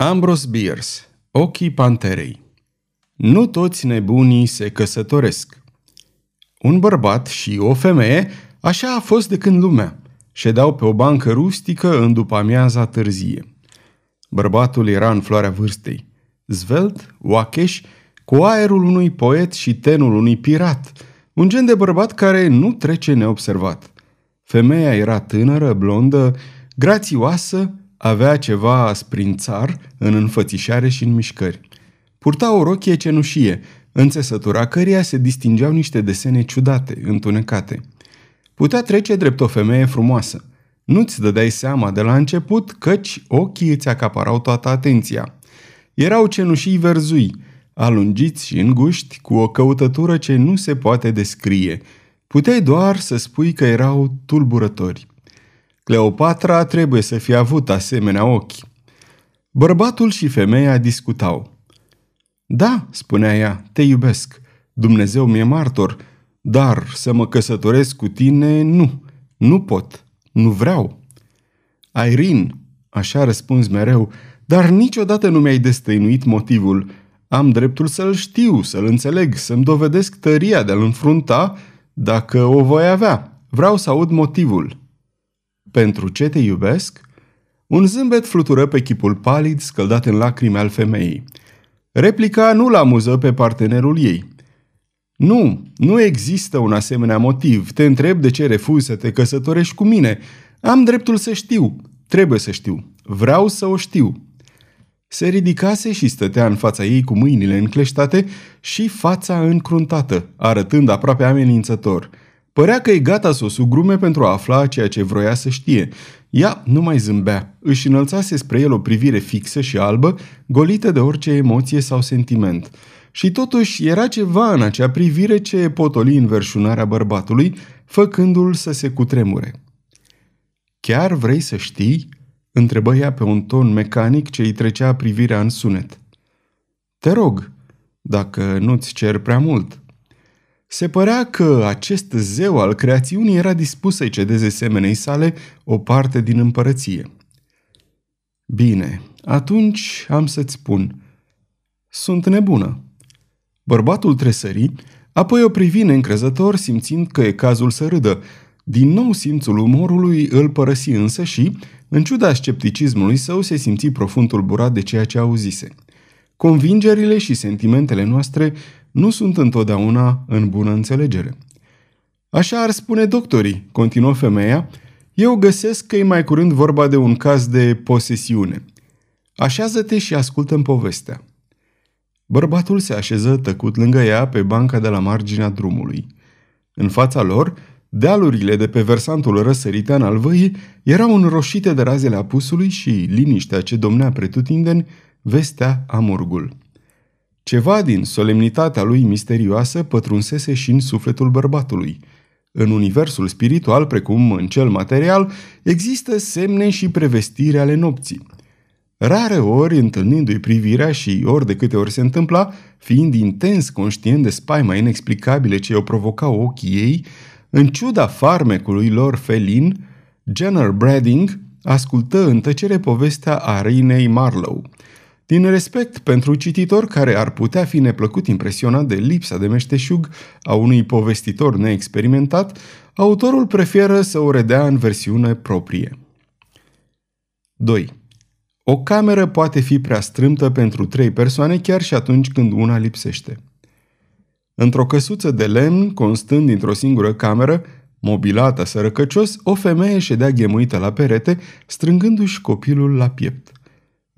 Ambrose Bierce, Ochii panterei Nu toți nebunii se căsătoresc. Un bărbat și o femeie, așa a fost de când lumea. Ședeau pe o bancă rustică în după amiaza târzie. Bărbatul era în floarea vârstei. Zvelt, oacheș, cu aerul unui poet și tenul unui pirat. Un gen de bărbat care nu trece neobservat. Femeia era tânără, blondă, grațioasă, avea ceva sprințar în înfățișare și în mișcări. Purta o rochie cenușie, în țesătura căreia se distingeau niște desene ciudate, întunecate. Putea trece drept o femeie frumoasă. Nu-ți dădeai seama de la început căci ochii îți acaparau toată atenția. Erau cenușii verzui, alungiți și înguști, cu o căutătură ce nu se poate descrie. Puteai doar să spui că erau tulburători. Cleopatra trebuie să fie avut asemenea ochi. Bărbatul și femeia discutau. Da, spunea ea, te iubesc. Dumnezeu mi-e martor, dar să mă căsătoresc cu tine, nu. Nu pot. Nu vreau. Irene, așa răspuns mereu, dar niciodată nu mi-ai destăinuit motivul. Am dreptul să-l știu, să-l înțeleg, să-mi dovedesc tăria de a-l înfrunta dacă o voi avea. Vreau să aud motivul. Pentru ce te iubesc? Un zâmbet flutură pe chipul palid, scăldat în lacrimi al femeii. Replica nu-l amuză pe partenerul ei. Nu, nu există un asemenea motiv. Te întreb de ce refuzi să te căsătorești cu mine. Am dreptul să știu. Trebuie să știu. Vreau să o știu. Se ridicase și stătea în fața ei cu mâinile încleștate și fața încruntată, arătând aproape amenințător – Părea că e gata să o sugrume pentru a afla ceea ce vroia să știe. Ea nu mai zâmbea, își înălțase spre el o privire fixă și albă, golită de orice emoție sau sentiment. Și totuși era ceva în acea privire ce potoli înverșunarea bărbatului, făcându-l să se cutremure. Chiar vrei să știi?" întrebă ea pe un ton mecanic ce îi trecea privirea în sunet. Te rog, dacă nu-ți cer prea mult." Se părea că acest zeu al creațiunii era dispus să-i cedeze semenei sale o parte din împărăție. Bine, atunci am să-ți spun. Sunt nebună. Bărbatul tresări, apoi o privi încrezător, simțind că e cazul să râdă. Din nou simțul umorului îl părăsi însă și, în ciuda scepticismului său, se simți profund tulburat de ceea ce auzise. Convingerile și sentimentele noastre nu sunt întotdeauna în bună înțelegere. Așa ar spune doctorii, continuă femeia, eu găsesc că e mai curând vorba de un caz de posesiune. Așează-te și ascultăm povestea. Bărbatul se așeză tăcut lângă ea pe banca de la marginea drumului. În fața lor, dealurile de pe versantul răsăritean al văii erau înroșite de razele apusului și liniștea ce domnea pretutindeni vestea amurgul. Ceva din solemnitatea lui misterioasă pătrunsese și în sufletul bărbatului. În universul spiritual, precum în cel material, există semne și prevestire ale nopții. Rare ori, întâlnindu-i privirea și ori de câte ori se întâmpla, fiind intens conștient de spaima inexplicabile ce o provocau ochii ei, în ciuda farmecului lor felin, Jenner Bradding ascultă în tăcere povestea Arinei Marlowe – din respect pentru cititor care ar putea fi neplăcut impresionat de lipsa de meșteșug a unui povestitor neexperimentat, autorul preferă să o redea în versiune proprie. 2. O cameră poate fi prea strâmtă pentru trei persoane chiar și atunci când una lipsește. Într-o căsuță de lemn, constând dintr-o singură cameră, mobilată sărăcăcios, o femeie ședea ghemuită la perete, strângându-și copilul la piept.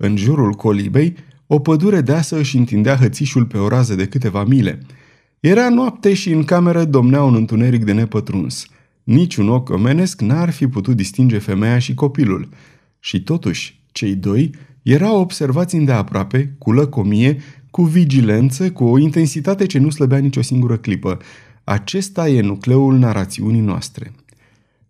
În jurul colibei, o pădure deasă își întindea hățișul pe o rază de câteva mile. Era noapte și în cameră domnea un întuneric de nepătruns. Niciun ochi omenesc n-ar fi putut distinge femeia și copilul. Și totuși, cei doi erau observați îndeaproape, cu lăcomie, cu vigilență, cu o intensitate ce nu slăbea nicio singură clipă. Acesta e nucleul narațiunii noastre.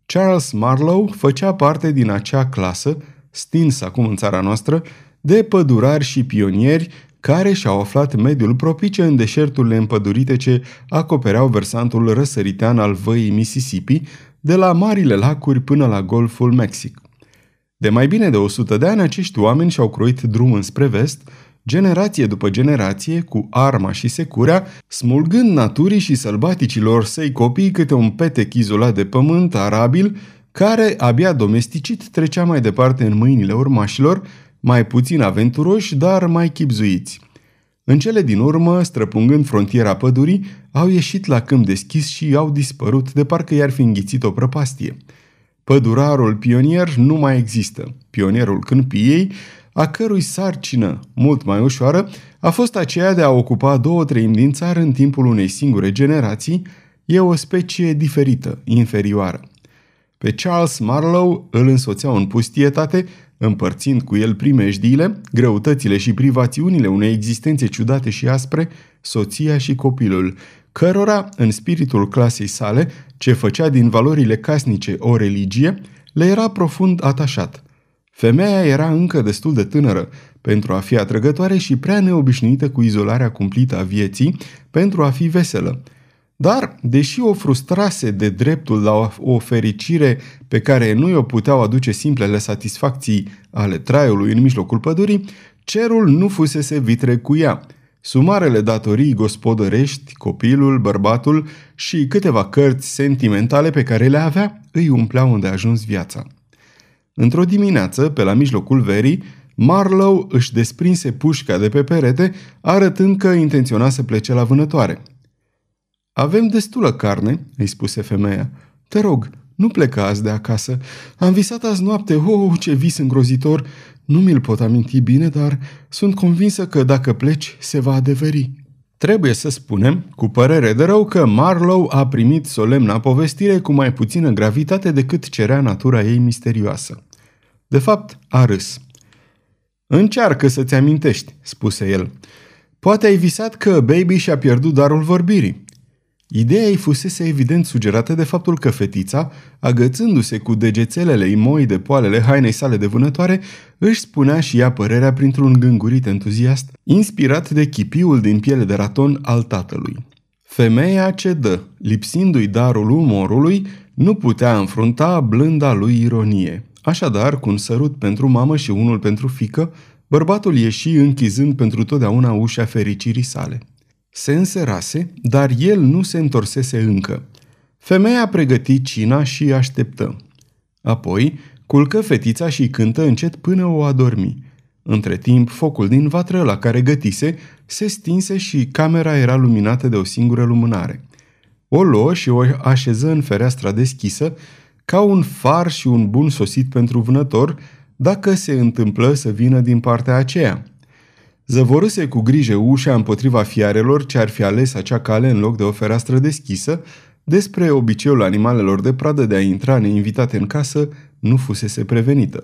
Charles Marlowe făcea parte din acea clasă stins acum în țara noastră, de pădurari și pionieri care și-au aflat mediul propice în deșerturile împădurite ce acopereau versantul răsăritean al văii Mississippi, de la marile lacuri până la golful Mexic. De mai bine de 100 de ani, acești oameni și-au croit drum înspre vest, generație după generație, cu arma și securea, smulgând naturii și sălbaticilor săi copii câte un petec izolat de pământ arabil, care, abia domesticit, trecea mai departe în mâinile urmașilor, mai puțin aventuroși, dar mai chipzuiți. În cele din urmă, străpungând frontiera pădurii, au ieșit la câmp deschis și au dispărut de parcă i-ar fi înghițit o prăpastie. Pădurarul pionier nu mai există. Pionierul câmpiei, a cărui sarcină, mult mai ușoară, a fost aceea de a ocupa două treimi din țară în timpul unei singure generații, e o specie diferită, inferioară. Pe Charles Marlowe îl însoțeau în pustietate, împărțind cu el primejdiile, greutățile și privațiunile unei existențe ciudate și aspre, soția și copilul, cărora, în spiritul clasei sale, ce făcea din valorile casnice o religie, le era profund atașat. Femeia era încă destul de tânără pentru a fi atrăgătoare și prea neobișnuită cu izolarea cumplită a vieții pentru a fi veselă. Dar, deși o frustrase de dreptul la o fericire pe care nu i-o puteau aduce simplele satisfacții ale traiului în mijlocul pădurii, cerul nu fusese vitre cu ea. Sumarele datorii gospodărești, copilul, bărbatul și câteva cărți sentimentale pe care le avea îi umpleau unde a ajuns viața. Într-o dimineață, pe la mijlocul verii, Marlow își desprinse pușca de pe perete, arătând că intenționa să plece la vânătoare. Avem destulă carne," îi spuse femeia. Te rog, nu pleca azi de acasă. Am visat azi noapte, oh, ce vis îngrozitor! Nu mi-l pot aminti bine, dar sunt convinsă că dacă pleci, se va adeveri." Trebuie să spunem, cu părere de rău, că Marlow a primit solemna povestire cu mai puțină gravitate decât cerea natura ei misterioasă. De fapt, a râs. Încearcă să-ți amintești, spuse el. Poate ai visat că Baby și-a pierdut darul vorbirii. Ideea ei fusese evident sugerată de faptul că fetița, agățându-se cu degețelele imoi de poalele hainei sale de vânătoare, își spunea și ea părerea printr-un gângurit entuziast, inspirat de chipiul din piele de raton al tatălui. Femeia cedă, lipsindu-i darul umorului, nu putea înfrunta blânda lui ironie. Așadar, cu un sărut pentru mamă și unul pentru fică, bărbatul ieși închizând pentru totdeauna ușa fericirii sale. Se înserase, dar el nu se întorsese încă. Femeia pregăti cina și așteptă. Apoi, culcă fetița și cântă încet până o adormi. Între timp, focul din vatră la care gătise se stinse și camera era luminată de o singură lumânare. O luă și o așeză în fereastra deschisă, ca un far și un bun sosit pentru vânător, dacă se întâmplă să vină din partea aceea. Zăvorâse cu grijă ușa împotriva fiarelor ce ar fi ales acea cale în loc de o fereastră deschisă, despre obiceiul animalelor de pradă de a intra neinvitate în casă nu fusese prevenită.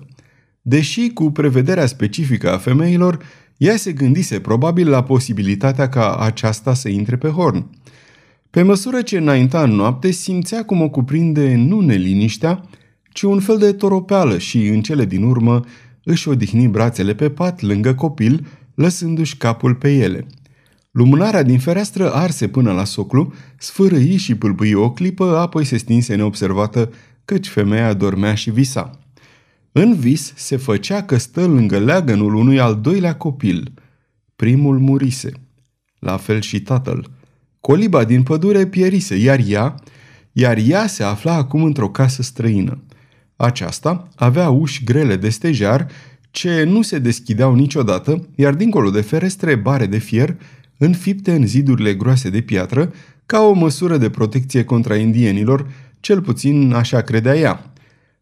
Deși cu prevederea specifică a femeilor, ea se gândise probabil la posibilitatea ca aceasta să intre pe horn. Pe măsură ce înainta în noapte, simțea cum o cuprinde nu neliniștea, ci un fel de toropeală și, în cele din urmă, își odihni brațele pe pat lângă copil, lăsându-și capul pe ele. Lumânarea din fereastră arse până la soclu, sfârâi și pâlpâi o clipă, apoi se stinse neobservată, căci femeia dormea și visa. În vis se făcea că stă lângă leagănul unui al doilea copil. Primul murise. La fel și tatăl. Coliba din pădure pierise, iar ea, iar ea se afla acum într-o casă străină. Aceasta avea uși grele de stejar ce nu se deschideau niciodată, iar dincolo de ferestre bare de fier, înfipte în zidurile groase de piatră, ca o măsură de protecție contra indienilor, cel puțin așa credea ea.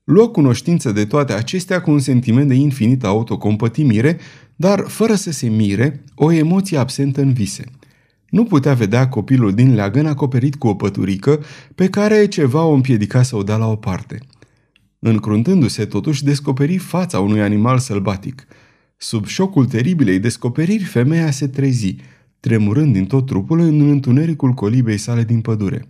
Luă cunoștință de toate acestea cu un sentiment de infinită autocompătimire, dar fără să se mire, o emoție absentă în vise. Nu putea vedea copilul din leagăn acoperit cu o păturică pe care ceva o împiedica să o dea la o parte – Încruntându-se, totuși, descoperi fața unui animal sălbatic. Sub șocul teribilei descoperiri, femeia se trezi, tremurând din tot trupul în întunericul colibei sale din pădure.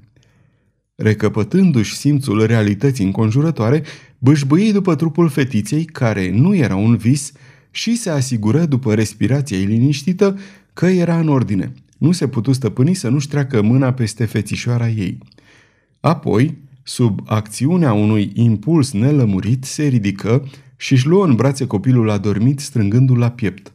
Recăpătându-și simțul realității înconjurătoare, bâșbâi după trupul fetiței, care nu era un vis, și se asigură, după respirația ei liniștită, că era în ordine. Nu se putu stăpâni să nu-și treacă mâna peste fețișoara ei. Apoi, Sub acțiunea unui impuls nelămurit, se ridică, și își luă în brațe copilul adormit, strângându-l la piept.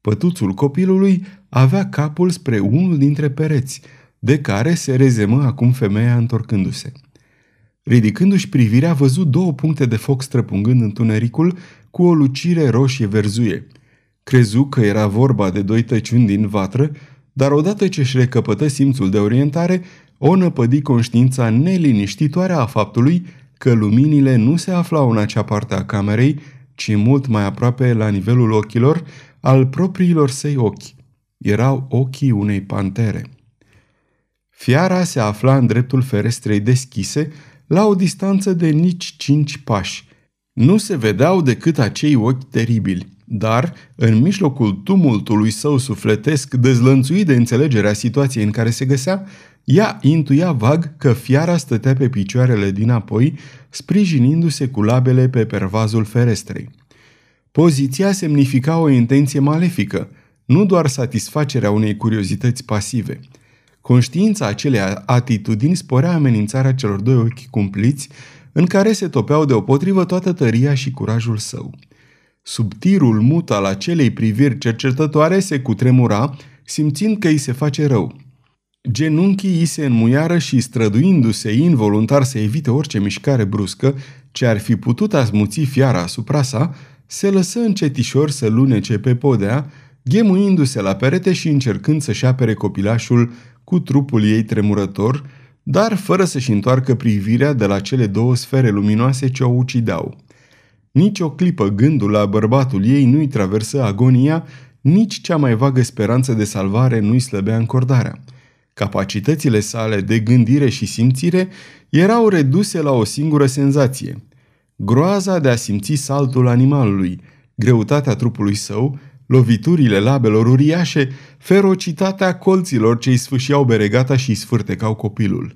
Pătuțul copilului avea capul spre unul dintre pereți, de care se rezemă acum femeia întorcându-se. Ridicându-și privirea, a văzut două puncte de foc străpungând întunericul cu o lucire roșie verzuie. Crezu că era vorba de doi tăciuni din vatră, dar odată ce își recăpătă simțul de orientare, o năpădi conștiința neliniștitoare a faptului că luminile nu se aflau în acea parte a camerei, ci mult mai aproape la nivelul ochilor al propriilor săi ochi. Erau ochii unei pantere. Fiara se afla în dreptul ferestrei deschise, la o distanță de nici cinci pași. Nu se vedeau decât acei ochi teribili, dar, în mijlocul tumultului său sufletesc, dezlănțuit de înțelegerea situației în care se găsea, ea intuia vag că fiara stătea pe picioarele dinapoi, sprijinindu-se cu labele pe pervazul ferestrei. Poziția semnifica o intenție malefică, nu doar satisfacerea unei curiozități pasive – Conștiința acelei atitudini sporea amenințarea celor doi ochi cumpliți, în care se topeau deopotrivă toată tăria și curajul său. Sub tirul mut al acelei priviri cercetătoare se cutremura, simțind că îi se face rău. Genunchii îi se înmuiară și, străduindu-se involuntar să evite orice mișcare bruscă, ce ar fi putut asmuți fiara asupra sa, se lăsă încetișor să lunece pe podea, ghemuindu-se la perete și încercând să-și apere copilașul cu trupul ei tremurător, dar fără să-și întoarcă privirea de la cele două sfere luminoase ce o ucideau. Nici o clipă gândul la bărbatul ei nu-i traversă agonia, nici cea mai vagă speranță de salvare nu-i slăbea încordarea. Capacitățile sale de gândire și simțire erau reduse la o singură senzație. Groaza de a simți saltul animalului, greutatea trupului său, loviturile labelor uriașe, ferocitatea colților ce îi sfâșiau beregata și îi sfârtecau copilul.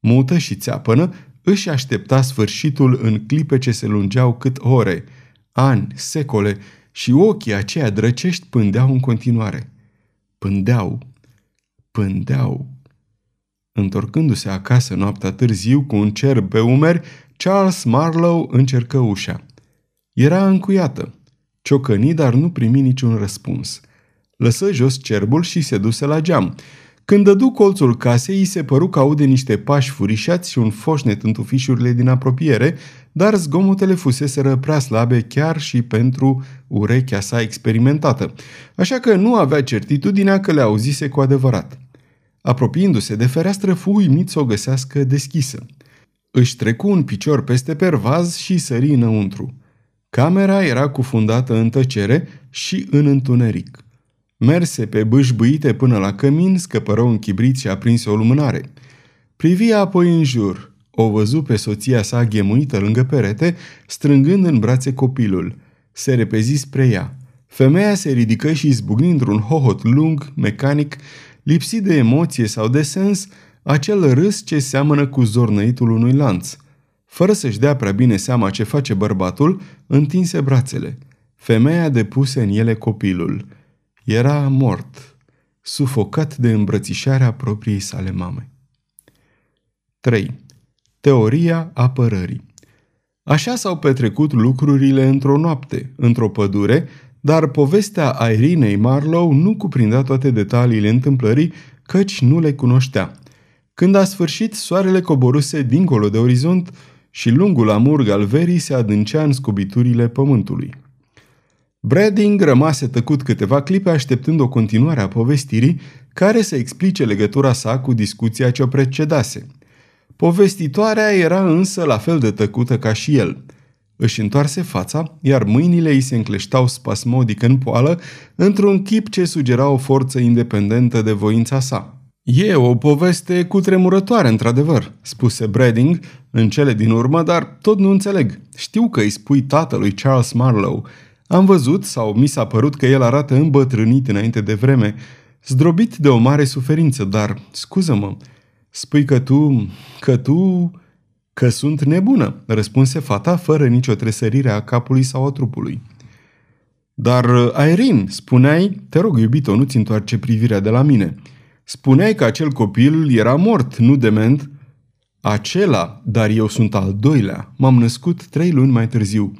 Mută și țeapănă își aștepta sfârșitul în clipe ce se lungeau cât ore, ani, secole și ochii aceia drăcești pândeau în continuare. Pândeau, pândeau. Întorcându-se acasă noaptea târziu cu un cer pe umeri, Charles Marlowe încercă ușa. Era încuiată. Ciocăni, dar nu primi niciun răspuns. Lăsă jos cerbul și se duse la geam. Când dădu colțul casei, îi se păru că aude niște pași furișați și un foșnet în tufișurile din apropiere, dar zgomotele fuseseră prea slabe chiar și pentru urechea sa experimentată, așa că nu avea certitudinea că le auzise cu adevărat. Apropiindu-se de fereastră, fu uimit să o găsească deschisă. Își trecu un picior peste pervaz și sări înăuntru. Camera era cufundată în tăcere și în întuneric. Merse pe bâșbâite până la cămin, scăpără un chibrit și aprinse o lumânare. Privi apoi în jur. O văzu pe soția sa ghemuită lângă perete, strângând în brațe copilul. Se repezi spre ea. Femeia se ridică și izbucni într-un hohot lung, mecanic, lipsit de emoție sau de sens, acel râs ce seamănă cu zornăitul unui lanț – fără să-și dea prea bine seama ce face bărbatul, întinse brațele. Femeia depuse în ele copilul. Era mort, sufocat de îmbrățișarea propriei sale mame. 3. Teoria apărării Așa s-au petrecut lucrurile într-o noapte, într-o pădure, dar povestea Irinei Marlow nu cuprindea toate detaliile întâmplării, căci nu le cunoștea. Când a sfârșit, soarele coboruse dincolo de orizont și lungul amurg al verii se adâncea în scubiturile pământului. Brading rămase tăcut câteva clipe așteptând o continuare a povestirii care să explice legătura sa cu discuția ce o precedase. Povestitoarea era însă la fel de tăcută ca și el. Își întoarse fața, iar mâinile îi se încleștau spasmodic în poală, într-un chip ce sugera o forță independentă de voința sa. E o poveste cutremurătoare, într-adevăr, spuse Brading în cele din urmă, dar tot nu înțeleg. Știu că îi spui tatălui Charles Marlowe. Am văzut sau mi s-a părut că el arată îmbătrânit înainte de vreme, zdrobit de o mare suferință, dar, scuză-mă, spui că tu, că tu, că sunt nebună, răspunse fata fără nicio tresărire a capului sau a trupului. Dar, Irene, spuneai, te rog, iubito, nu-ți întoarce privirea de la mine – Spuneai că acel copil era mort, nu dement? Acela, dar eu sunt al doilea. M-am născut trei luni mai târziu.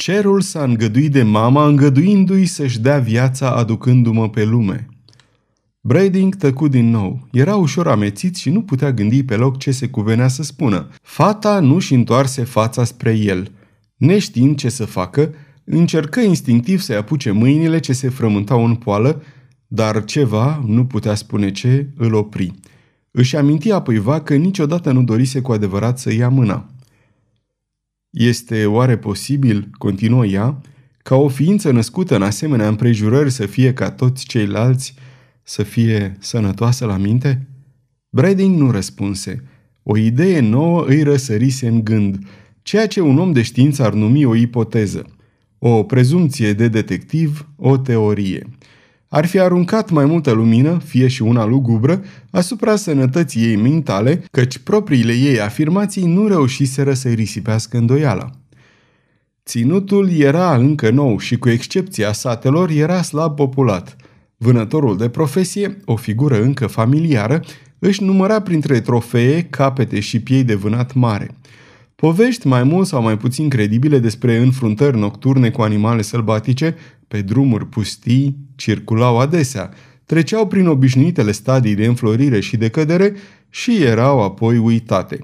Cerul s-a îngăduit de mama, îngăduindu-i să-și dea viața aducându-mă pe lume. Brading tăcu din nou. Era ușor amețit și nu putea gândi pe loc ce se cuvenea să spună. Fata nu-și întoarse fața spre el. Neștiind ce să facă, încercă instinctiv să-i apuce mâinile ce se frământau în poală, dar ceva, nu putea spune ce, îl opri. Își aminti apoi că niciodată nu dorise cu adevărat să ia mâna. Este oare posibil, continuă ea, ca o ființă născută în asemenea împrejurări să fie ca toți ceilalți, să fie sănătoasă la minte? Brading nu răspunse. O idee nouă îi răsărise în gând, ceea ce un om de știință ar numi o ipoteză, o prezumție de detectiv, o teorie – ar fi aruncat mai multă lumină, fie și una lugubră, asupra sănătății ei mentale, căci propriile ei afirmații nu reușiseră să-i risipească îndoiala. Ținutul era încă nou și, cu excepția satelor, era slab populat. Vânătorul de profesie, o figură încă familiară, își număra printre trofee, capete și piei de vânat mare. Povești mai mult sau mai puțin credibile despre înfruntări nocturne cu animale sălbatice pe drumuri pustii circulau adesea, treceau prin obișnuitele stadii de înflorire și de cădere și erau apoi uitate.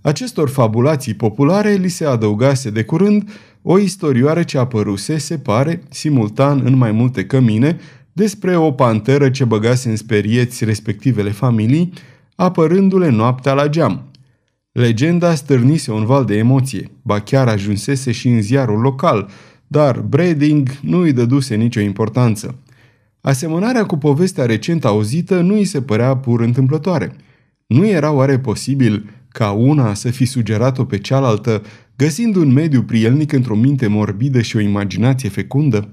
Acestor fabulații populare li se adăugase de curând o istorioară ce apăruse, se pare, simultan în mai multe cămine, despre o panteră ce băgase în sperieți respectivele familii, apărându-le noaptea la geam. Legenda stârnise un val de emoție, ba chiar ajunsese și în ziarul local – dar Brading nu îi dăduse nicio importanță. Asemănarea cu povestea recent auzită nu îi se părea pur întâmplătoare. Nu era oare posibil ca una să fi sugerat-o pe cealaltă, găsind un mediu prielnic într-o minte morbidă și o imaginație fecundă?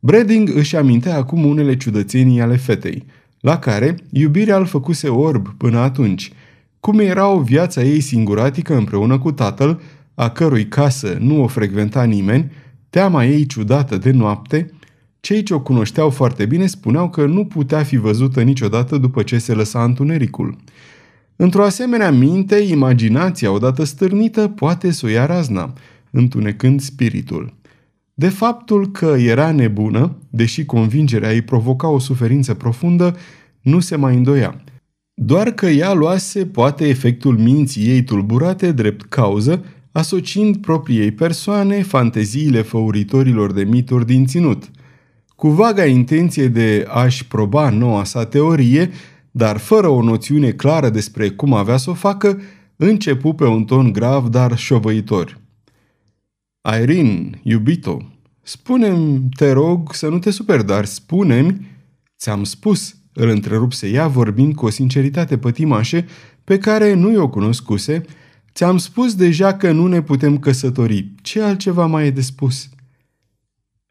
Brading își amintea acum unele ciudățenii ale fetei, la care iubirea îl făcuse orb până atunci. Cum era o viața ei singuratică împreună cu tatăl, a cărui casă nu o frecventa nimeni, teama ei ciudată de noapte, cei ce o cunoșteau foarte bine spuneau că nu putea fi văzută niciodată după ce se lăsa întunericul. Într-o asemenea minte, imaginația odată stârnită poate să o ia razna, întunecând spiritul. De faptul că era nebună, deși convingerea ei provoca o suferință profundă, nu se mai îndoia. Doar că ea luase poate efectul minții ei tulburate drept cauză asociind propriei persoane fanteziile făuritorilor de mituri din ținut. Cu vaga intenție de a-și proba noua sa teorie, dar fără o noțiune clară despre cum avea să o facă, începu pe un ton grav, dar șovăitor. Irene, iubito, spune-mi, te rog, să nu te super, dar spune-mi, ți-am spus, îl întrerupse ea vorbind cu o sinceritate pătimașă pe care nu i-o cunoscuse, Ți-am spus deja că nu ne putem căsători. Ce altceva mai e de spus?"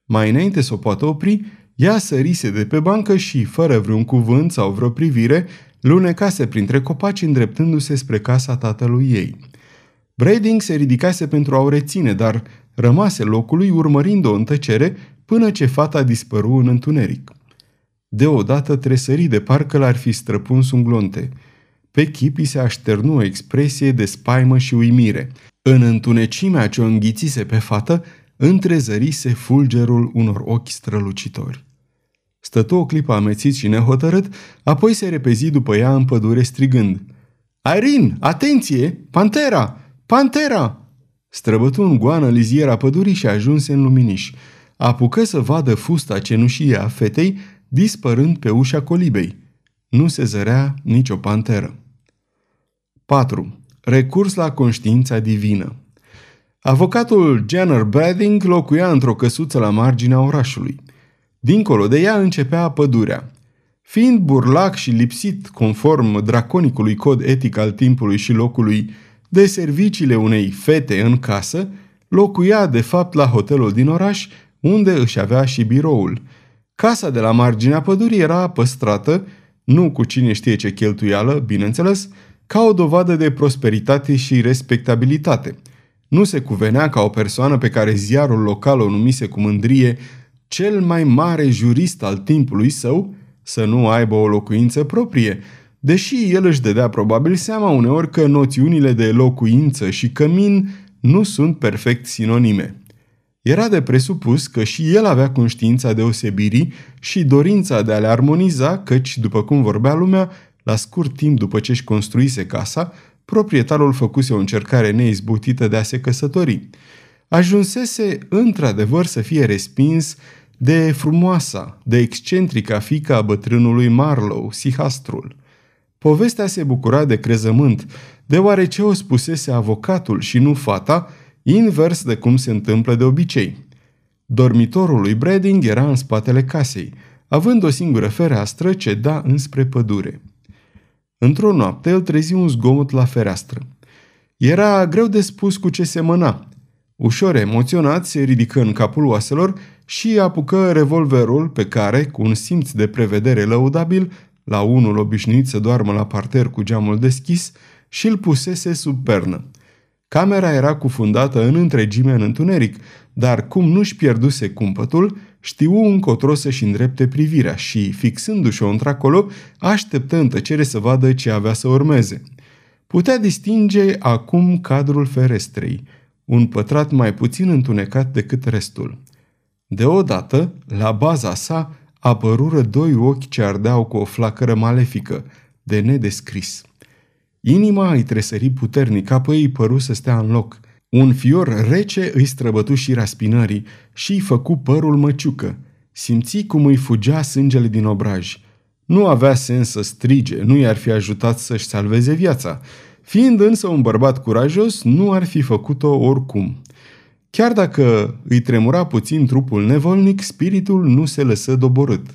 Mai înainte să o poată opri, ea sărise de pe bancă și, fără vreun cuvânt sau vreo privire, lunecase printre copaci îndreptându-se spre casa tatălui ei. Brading se ridicase pentru a o reține, dar rămase locului urmărind-o în tăcere până ce fata dispăru în întuneric. Deodată tresări de parcă l-ar fi străpuns un glonte – pe chip îi se așternu o expresie de spaimă și uimire. În întunecimea ce o înghițise pe fată, întrezărise fulgerul unor ochi strălucitori. Stătu o clipă amețit și nehotărât, apoi se repezi după ea în pădure strigând Irene, atenție! Pantera! Pantera! Străbătu în goană liziera pădurii și ajunse în luminiș. Apucă să vadă fusta cenușie a fetei, dispărând pe ușa colibei. Nu se zărea nicio panteră. 4. Recurs la conștiința divină Avocatul Jenner Brading locuia într-o căsuță la marginea orașului. Dincolo de ea începea pădurea. Fiind burlac și lipsit, conform draconicului cod etic al timpului și locului, de serviciile unei fete în casă, locuia de fapt la hotelul din oraș, unde își avea și biroul. Casa de la marginea pădurii era păstrată, nu cu cine știe ce cheltuială, bineînțeles, ca o dovadă de prosperitate și respectabilitate. Nu se cuvenea ca o persoană pe care ziarul local o numise cu mândrie cel mai mare jurist al timpului său să nu aibă o locuință proprie, deși el își dădea probabil seama uneori că noțiunile de locuință și cămin nu sunt perfect sinonime. Era de presupus că și el avea conștiința deosebirii și dorința de a le armoniza, căci, după cum vorbea lumea, la scurt timp după ce își construise casa, proprietarul făcuse o încercare neizbutită de a se căsători. Ajunsese într-adevăr să fie respins de frumoasa, de excentrica fica a bătrânului Marlow, Sihastrul. Povestea se bucura de crezământ, deoarece o spusese avocatul și nu fata, invers de cum se întâmplă de obicei. Dormitorul lui Brading era în spatele casei, având o singură fereastră ce da înspre pădure. Într-o noapte îl trezi un zgomot la fereastră. Era greu de spus cu ce semăna. Ușor emoționat, se ridică în capul oaselor și apucă revolverul pe care, cu un simț de prevedere lăudabil, la unul obișnuit să doarmă la parter cu geamul deschis, și îl pusese sub pernă. Camera era cufundată în întregime în întuneric, dar cum nu-și pierduse cumpătul, știu încotro să-și îndrepte privirea și, fixându-și-o într-acolo, așteptă în tăcere să vadă ce avea să urmeze. Putea distinge acum cadrul ferestrei, un pătrat mai puțin întunecat decât restul. Deodată, la baza sa, apărură doi ochi ce ardeau cu o flacără malefică, de nedescris. Inima îi tresări puternic, apoi îi păru să stea în loc. Un fior rece îi străbătu și raspinării și îi făcu părul măciucă. Simți cum îi fugea sângele din obraj. Nu avea sens să strige, nu i-ar fi ajutat să-și salveze viața. Fiind însă un bărbat curajos, nu ar fi făcut-o oricum. Chiar dacă îi tremura puțin trupul nevolnic, spiritul nu se lăsă doborât.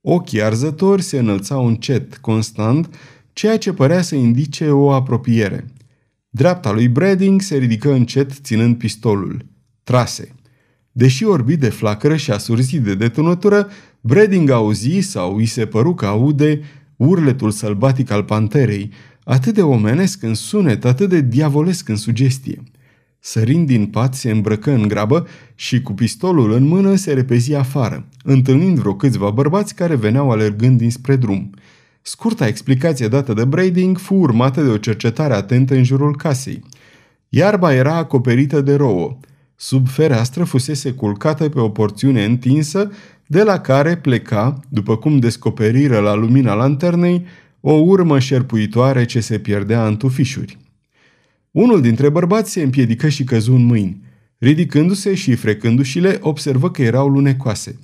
Ochii arzători se înălțau încet, constant, ceea ce părea să indice o apropiere. Dreapta lui Brading se ridică încet ținând pistolul. Trase. Deși orbit de flacără și asurzit de detonătură, Brading auzi sau îi se păru că aude urletul sălbatic al panterei, atât de omenesc în sunet, atât de diavolesc în sugestie. Sărind din pat, se îmbrăcă în grabă și cu pistolul în mână se repezi afară, întâlnind vreo câțiva bărbați care veneau alergând dinspre drum. Scurta explicație dată de Brading fu urmată de o cercetare atentă în jurul casei. Iarba era acoperită de rouă. Sub fereastră fusese culcată pe o porțiune întinsă, de la care pleca, după cum descoperiră la lumina lanternei, o urmă șerpuitoare ce se pierdea în tufișuri. Unul dintre bărbați se împiedică și căzu în mâini. Ridicându-se și frecându-și-le, observă că erau lunecoase.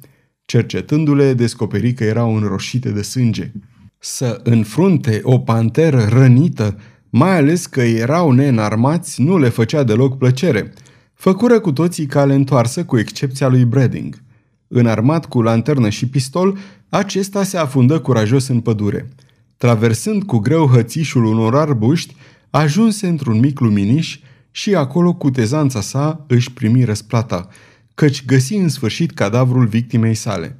Cercetându-le, descoperi că erau înroșite de sânge. Să înfrunte o panteră rănită, mai ales că erau neînarmați, nu le făcea deloc plăcere. Făcură cu toții cale întoarsă, cu excepția lui Brading. Înarmat cu lanternă și pistol, acesta se afundă curajos în pădure. Traversând cu greu hățișul unor arbuști, ajunse într-un mic luminiș și acolo cu tezanța sa își primi răsplata, căci găsi în sfârșit cadavrul victimei sale.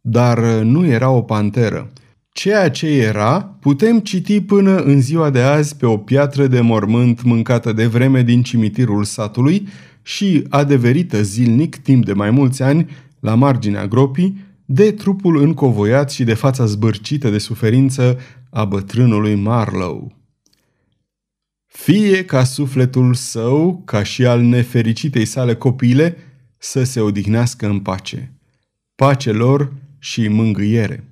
Dar nu era o panteră. Ceea ce era, putem citi până în ziua de azi pe o piatră de mormânt mâncată de vreme din cimitirul satului și adeverită zilnic timp de mai mulți ani la marginea gropii, de trupul încovoiat și de fața zbârcită de suferință a bătrânului Marlow. Fie ca sufletul său, ca și al nefericitei sale copile, să se odihnească în pace. Pace lor și mângâiere.